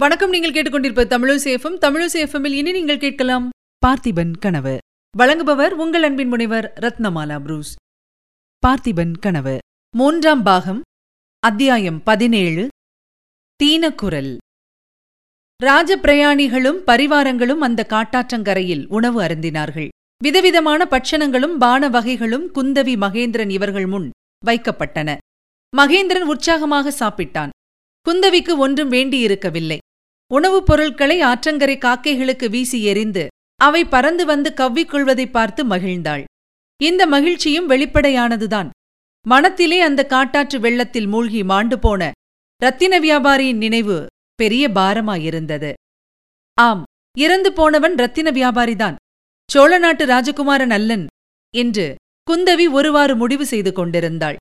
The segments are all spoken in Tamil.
வணக்கம் நீங்கள் கேட்டுக்கொண்டிருப்ப தமிழசேஃபம் தமிழசேஃபமில் இனி நீங்கள் கேட்கலாம் பார்த்திபன் கனவு. வழங்குபவர் உங்கள் அன்பின் முனைவர் ரத்னமாலா புரூஸ். பார்த்திபன் கனவு. மூன்றாம் பாகம் அத்தியாயம் பதினேழு தீனக்குரல். ராஜப்பிரயாணிகளும் பரிவாரங்களும் அந்த காட்டாற்றங்கரையில் உணவு அருந்தினார்கள். விதவிதமான பட்சணங்களும் பான வகைகளும் குந்தவி மகேந்திரன் இவர்கள் முன் வைக்கப்பட்டன. மகேந்திரன் உற்சாகமாக சாப்பிட்டான். குந்தவிக்கு ஒன்றும் வேண்டியிருக்கவில்லை. உணவுப் பொருட்களை ஆற்றங்கரை காக்கைகளுக்கு வீசி எறிந்து அவை பறந்து வந்து கவ்விக்கொள்வதை பார்த்து மகிழ்ந்தாள். இந்த மகிழ்ச்சியும் வெளிப்படையானதுதான். மனத்திலே அந்த காட்டாற்று வெள்ளத்தில் மூழ்கி மாண்டு போன ரத்தின வியாபாரியின் நினைவு பெரிய பாரமாயிருந்தது. ஆம் இறந்து போனவன் ரத்தின வியாபாரிதான். சோழ நாட்டு ராஜகுமாரன் அல்லன் என்று குந்தவி ஒருவாறு முடிவு செய்து கொண்டிருந்தாள்.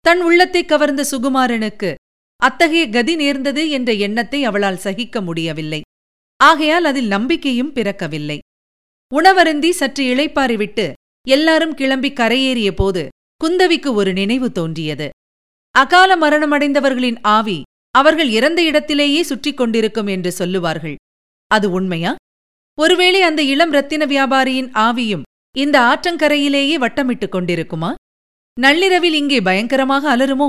தன் உள்ளத்தைக் கவர்ந்த சுகுமாரனுக்கு அத்தகைய கதி நேர்ந்தது என்ற எண்ணத்தை அவளால் சகிக்க முடியவில்லை. ஆகையால் அதில் நம்பிக்கையும் பிறக்கவில்லை. உணவருந்தி சற்று இளைப்பாறிவிட்டு எல்லாரும் கிளம்பி கரையேறிய போது குந்தவிக்கு ஒரு நினைவு தோன்றியது. அகால மரணமடைந்தவர்களின் ஆவி அவர்கள் இறந்த இடத்திலேயே சுற்றிக் கொண்டிருக்கும் என்று சொல்லுவார்கள். அது உண்மையா? ஒருவேளை அந்த இளம் ரத்தின வியாபாரியின் ஆவியும் இந்த ஆற்றங்கரையிலேயே வட்டமிட்டுக் கொண்டிருக்குமா? நள்ளிரவில் இங்கே பயங்கரமாக அலருமோ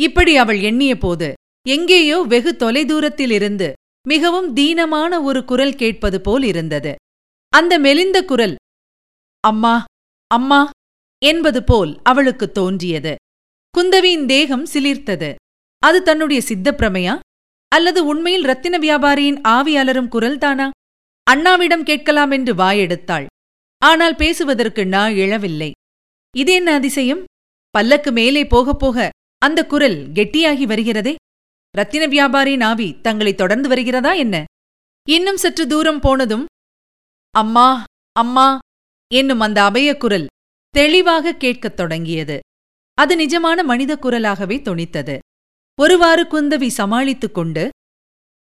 இப்படி அவள் எண்ணிய போது எங்கேயோ வெகு தொலைதூரத்திலிருந்து மிகவும் தீனமான ஒரு குரல் கேட்பது போல் இருந்தது. அந்த மெலிந்த குரல் அம்மா அம்மா என்பது போல் அவளுக்கு தோன்றியது. குந்தவியின் தேகம் சிலிர்த்தது. அது தன்னுடைய சித்தப்பிரமையா? அல்லது உண்மையில் ரத்தின வியாபாரியின் ஆவி அலரும் குரல்தானா அண்ணாவிடம் கேட்கலாம் என்று வாயெடுத்தாள். ஆனால் பேசுவதற்கு நா இழவில்லை இது என்ன அதிசயம்? பல்லக்கு மேலே போகப் போக அந்த குரல் கெட்டியாகி வருகிறதே? ரத்தின வியாபாரி நாவி தங்களை தொடர்ந்து வருகிறதா என்ன? இன்னும் சற்று தூரம் போனதும் அம்மா அம்மா என்னும் அந்த அபய குரல் தெளிவாக கேட்கத் தொடங்கியது. அது நிஜமான மனித குரலாகவே தொனித்தது. ஒருவாறு குந்தவி சமாளித்துக் கொண்டு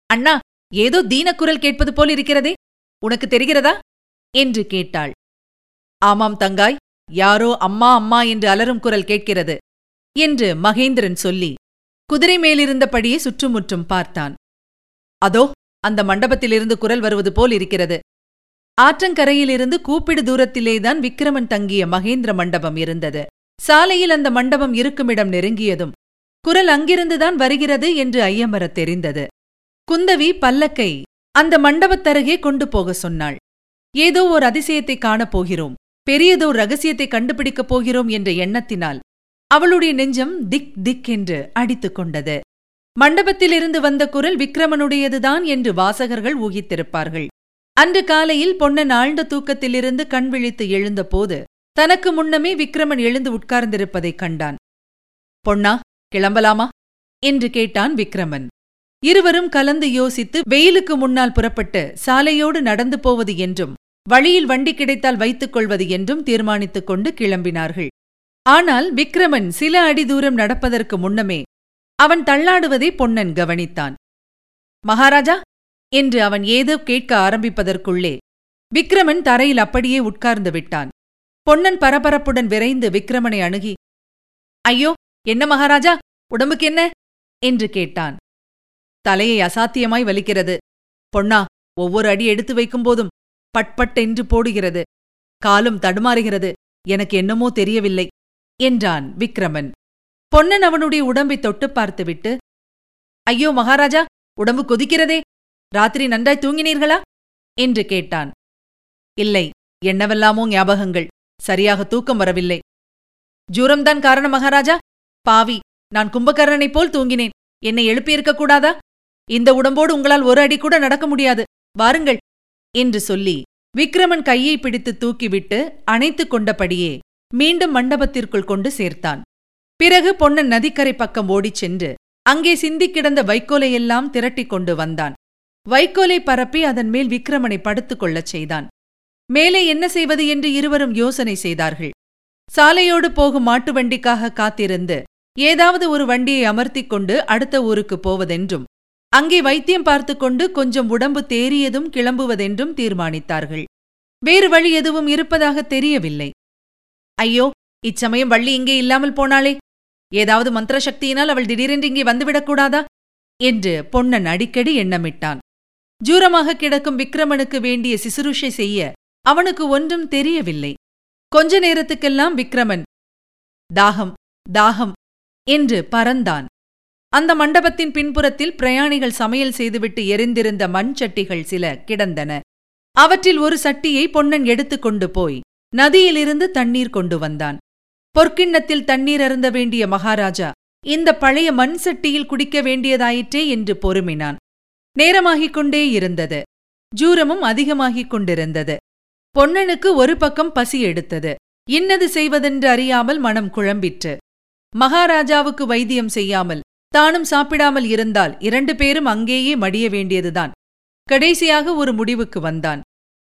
அண்ணா ஏதோ தீனக்குரல் கேட்பது போல் இருக்கிறதே? உனக்கு தெரிகிறதா? என்று கேட்டாள். ஆமாம் தங்காய் யாரோ அம்மா அம்மா என்று அலரும் குரல் கேட்கிறது. என்று மகேந்திரன் சொல்லி குதிரை மேலிருந்தபடியே சுற்றுமுற்றும் பார்த்தான். அதோ அந்த மண்டபத்திலிருந்து குரல் வருவது போல் இருக்கிறது. ஆற்றங்கரையிலிருந்து கூப்பிடு தூரத்திலேதான் விக்கிரமன் தங்கிய மகேந்திர மண்டபம் இருந்தது. சாலையில் அந்த மண்டபம் இருக்குமிடம் நெருங்கியதும் குரல் அங்கிருந்துதான் வருகிறது என்று ஐயமரத் தெரிந்தது. குந்தவி பல்லக்கை அந்த மண்டபத்தருகே கொண்டு போக சொன்னாள். ஏதோ ஓர் அதிசயத்தைக் காணப் போகிறோம் பெரியதோர் ரகசியத்தை கண்டுபிடிக்கப் போகிறோம் என்ற எண்ணத்தினால் அவளுடைய நெஞ்சம் திக் திக் என்று அடித்துக் கொண்டது. மண்டபத்திலிருந்து வந்த குரல் விக்ரமனுடையதுதான் என்று வாசகர்கள் ஊகித்திருப்பார்கள். அன்று காலையில் பொன்னன் ஆழ்ந்த தூக்கத்திலிருந்து கண் விழித்து எழுந்தபோது தனக்கு முன்னமே விக்ரமன் எழுந்து உட்கார்ந்திருப்பதைக் கண்டான். பொன்னா கிளம்பலாமா? என்று கேட்டான் விக்ரமன். இருவரும் கலந்து யோசித்து வெயிலுக்கு முன்னால் புறப்பட்டு சாலையோடு நடந்து போவது என்றும் வழியில் வண்டி கிடைத்தால் வைத்துக் கொள்வது என்றும் தீர்மானித்துக் கொண்டு கிளம்பினார்கள். ஆனால் விக்ரமன் சில அடி தூரம் நடப்பதற்கு முன்னமே அவன் தள்ளாடுவதை பொன்னன் கவனித்தான். மகாராஜா என்று அவன் ஏதோ கேட்க ஆரம்பிப்பதற்குள்ளே விக்ரமன் தரையில் அப்படியே உட்கார்ந்து விட்டான். பொன்னன் பரபரப்புடன் விரைந்து விக்ரமனை அணுகி ஐயோ என்ன மகாராஜா உடம்புக்கு என்ன? என்று கேட்டான். தலையை அசாத்தியமாய் வலிக்கிறது. பொன்னா ஒவ்வொரு அடி எடுத்து வைக்கும்போதும் பட்பட் என்று போடுகிறது. காலும் தடுமாறுகிறது. எனக்கு என்னமோ தெரியவில்லை. என்றான் விக்ரமன். பொன்னன் அவனுடைய உடம்பை தொட்டு பார்த்துவிட்டு ஐயோ மகாராஜா உடம்பு கொதிக்கிறதே. ராத்திரி நன்றாய் தூங்கினீர்களா? என்று கேட்டான். இல்லை என்னவெல்லாமோ ஞாபகங்கள். சரியாக தூக்கம் வரவில்லை. ஜூரம்தான் காரணம் மகாராஜா. பாவி நான் கும்பகர்ணனைப் போல் தூங்கினேன். என்னை எழுப்பியிருக்க கூடாதா? இந்த உடம்போடு உங்களால் ஒரு அடி கூட நடக்க முடியாது. வாருங்கள். என்று சொல்லி விக்ரமன் கையை பிடித்து தூக்கிவிட்டு அணைத்துக் கொண்டபடியே மீண்டும் மண்டபத்திற்குள் கொண்டு சேர்த்தான். பிறகு பொன்னன் நதிக்கரை பக்கம் ஓடிச் சென்று அங்கே சிந்திக் கிடந்த வைக்கோலையெல்லாம் திரட்டிக் கொண்டு வந்தான். வைக்கோலை பரப்பி அதன் மேல் விக்ரமனை படுத்துக் கொள்ளச் செய்தான். மேலே என்ன செய்வது என்று இருவரும் யோசனை செய்தார்கள். சாலையோடு போகும் மாட்டு வண்டிக்காக காத்திருந்து ஏதாவது ஒரு வண்டியை அமர்த்திக் கொண்டு அடுத்த ஊருக்கு போவதென்றும் அங்கே வைத்தியம் பார்த்து கொண்டு கொஞ்சம் உடம்பு தேறியதும் கிளம்புவதென்றும் தீர்மானித்தார்கள். வேறு வழி எதுவும் இருப்பதாக தெரியவில்லை. ஐயோ இச்சமயம் வள்ளி இங்கே இல்லாமல் போனாளே. ஏதாவது மந்திர சக்தியினால் அவள் திடீரென்று இங்கே வந்துவிடக்கூடாதா? என்று பொன்னன் அடிக்கடி எண்ணமிட்டான். ஜூரமாக கிடக்கும் விக்ரமனுக்கு வேண்டிய சிசுருஷை செய்ய அவனுக்கு ஒன்றும் தெரியவில்லை. கொஞ்ச நேரத்துக்கெல்லாம் விக்ரமன் தாகம் தாகம் என்று பறந்தான். அந்த மண்டபத்தின் பின்புறத்தில் பிரயாணிகள் சமையல் செய்துவிட்டு எரிந்திருந்த மண் சட்டிகள் சில கிடந்தன. அவற்றில் ஒரு சட்டியை பொன்னன் எடுத்துக்கொண்டு போய் நதியிலிருந்து தண்ணீர் கொண்டு வந்தான். பொற்கிண்ணத்தில் தண்ணீர் அருந்த வேண்டிய மகாராஜா இந்த பழைய மண் சட்டியில் குடிக்க வேண்டியதாயிற்றே என்று பொறுமினான். நேரமாகிக் கொண்டே இருந்தது. ஜூரமும் அதிகமாகிக் கொண்டிருந்தது. பொன்னனுக்கு ஒரு பக்கம் பசி எடுத்தது. இன்னது செய்வதென்று அறியாமல் மனம் குழம்பிற்று. மகாராஜாவுக்கு வைத்தியம் செய்யாமல் தானும் சாப்பிடாமல் இருந்தால் இரண்டு பேரும் அங்கேயே மடிய வேண்டியதுதான். கடைசியாக ஒரு முடிவுக்கு வந்தான்.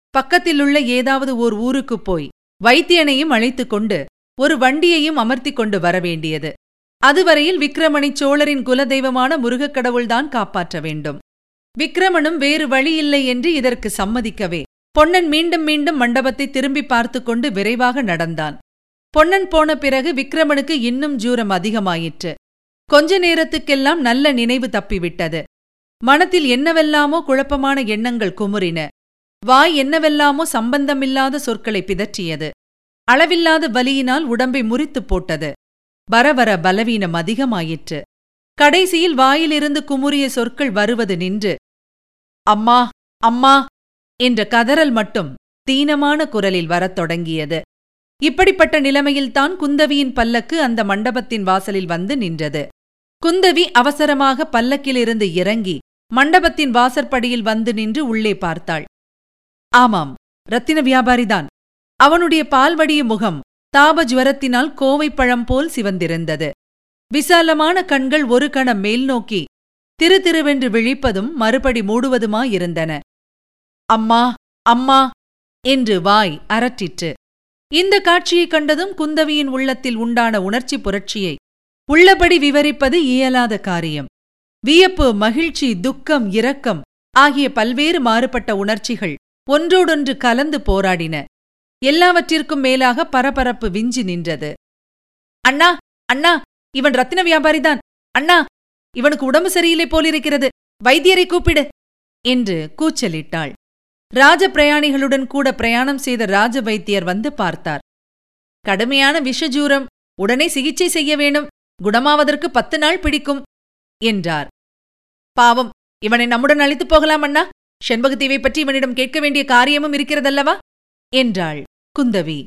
பக்கத்திலுள்ள ஏதாவது ஓர் ஊருக்குப் போய் வைத்தியனையும் அழைத்துக் கொண்டு ஒரு வண்டியையும் அமர்த்திக் கொண்டு வரவேண்டியது. அதுவரையில் விக்ரமனை சோழரின் குலதெய்வமான முருகக் கடவுள்தான் காப்பாற்ற வேண்டும். விக்ரமனும் வேறு வழியில்லை என்று இதற்கு சம்மதிக்கவே பொன்னன் மீண்டும் மீண்டும் மண்டபத்தை திரும்பி பார்த்து கொண்டு விரைவாக நடந்தான். பொன்னன் போன பிறகு விக்ரமனுக்கு இன்னும் ஜூரம் அதிகமாயிற்று. கொஞ்ச நேரத்துக்கெல்லாம் நல்ல நினைவு தப்பிவிட்டது. மனத்தில் என்னவெல்லாமோ குழப்பமான எண்ணங்கள் குமுறின. வாய் என்னவெல்லாமோ சம்பந்தமில்லாத சொற்களை பிதற்றியது. அளவில்லாத வலியினால் உடம்பை முறித்துப் போட்டது. வரவர பலவீனம் அதிகமாயிற்று. கடைசியில் வாயிலிருந்து குமுறிய சொற்கள் வருவது நின்று அம்மா அம்மா என்ற கதறல் மட்டும் தீனமான குரலில் வரத் தொடங்கியது. இப்படிப்பட்ட நிலைமையில்தான் குந்தவியின் பல்லக்கு அந்த மண்டபத்தின் வாசலில் வந்து நின்றது. குந்தவி அவசரமாக பல்லக்கிலிருந்து இறங்கி மண்டபத்தின் வாசற்படியில் வந்து நின்று உள்ளே பார்த்தாள். ஆமாம் ரத்தின வியாபாரிதான். அவனுடைய பால்வடிய முகம் தாப ஜுவரத்தினால் கோவைப்பழம் போல் சிவந்திருந்தது. விசாலமான கண்கள் ஒரு கணம் மேல் நோக்கி திரு திருவென்று விழிப்பதும் மறுபடி மூடுவதுமாயிருந்தன. அம்மா அம்மா என்று வாய் அரற்றிற்று. இந்த காட்சியைக் கண்டதும் குந்தவியின் உள்ளத்தில் உண்டான உணர்ச்சி புரட்சியை உள்ளபடி விவரிப்பது இயலாத காரியம். வியப்பு மகிழ்ச்சி துக்கம் இரக்கம் ஆகிய பல்வேறு மாறுபட்ட உணர்ச்சிகள் ஒன்றோடொன்று கலந்து போராடின. எல்லாவற்றிற்கும் மேலாக பரபரப்பு விஞ்சி நின்றது. அண்ணா அண்ணா இவன் ரத்தின வியாபாரிதான் அண்ணா இவனுக்கு உடம்பு சரியில்லை போலிருக்கிறது. வைத்தியரை கூப்பிடு என்று கூச்சலிட்டாள். ராஜ பிரயாணிகளுடன் கூட பிரயாணம் செய்த ராஜ வைத்தியர் வந்து பார்த்தார். கடுமையான விஷஜூரம். உடனே சிகிச்சை செய்ய வேணும். குணமாவதற்கு பத்து நாள் பிடிக்கும் என்றார். பாவம். இவனை நம்முடன் அழைத்துப் போகலாம் அண்ணா. செண்பகத்தீவை பற்றி இவனிடம் கேட்க வேண்டிய காரியமும் இருக்கிறதல்லவா? என்றாள் குந்தவி.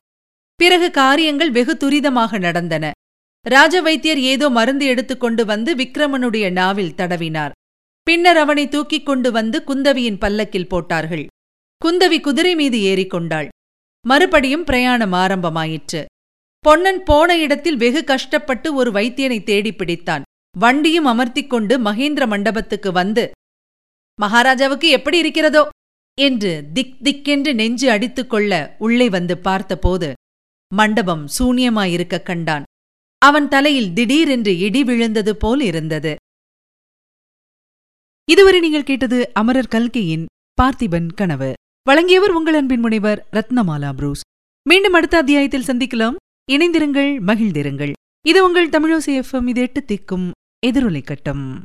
பிறகு காரியங்கள் வெகு துரிதமாக நடந்தன. ராஜ வைத்தியர் ஏதோ மருந்து எடுத்துக்கொண்டு வந்து விக்ரமனுடைய நாவில் தடவினார். பின்னர் அவனை தூக்கிக் கொண்டு வந்து குந்தவியின் பல்லக்கில் போட்டார்கள். குந்தவி குதிரை மீது ஏறிக்கொண்டாள் மறுபடியும் பிரயாணம் ஆரம்பமாயிற்று. பொன்னன் போன இடத்தில் வெகு கஷ்டப்பட்டு ஒரு வைத்தியனை தேடி பிடித்தான். வண்டியும் அமர்த்திக் கொண்டு மகேந்திர மண்டபத்துக்கு வந்து மகாராஜாவுக்கு எப்படி இருக்கிறதோ என்று திக் திக்கென்று நெஞ்சு அடித்துக்கொள்ள உள்ளே வந்து பார்த்தபோது மண்டபம் சூன்யமாயிருக்க கண்டான். அவன் தலையில் திடீரென்று இடி விழுந்தது போல் இருந்தது. இதுவரை நீங்கள் கேட்டது அமரர் கல்கையின் பார்த்திபன் கனவு. வழங்கியவர் உங்கள் அன்பின் முனைவர் ரத்னமாலா புரூஸ். மீண்டும் அடுத்த அத்தியாயத்தில் சந்திக்கலாம். இணைந்திருங்கள் மகிழ்ந்திருங்கள். இது உங்கள் தமிழோசி எஃப்எம். இது எட்டு திக்கும் எதிரொலை கட்டம்.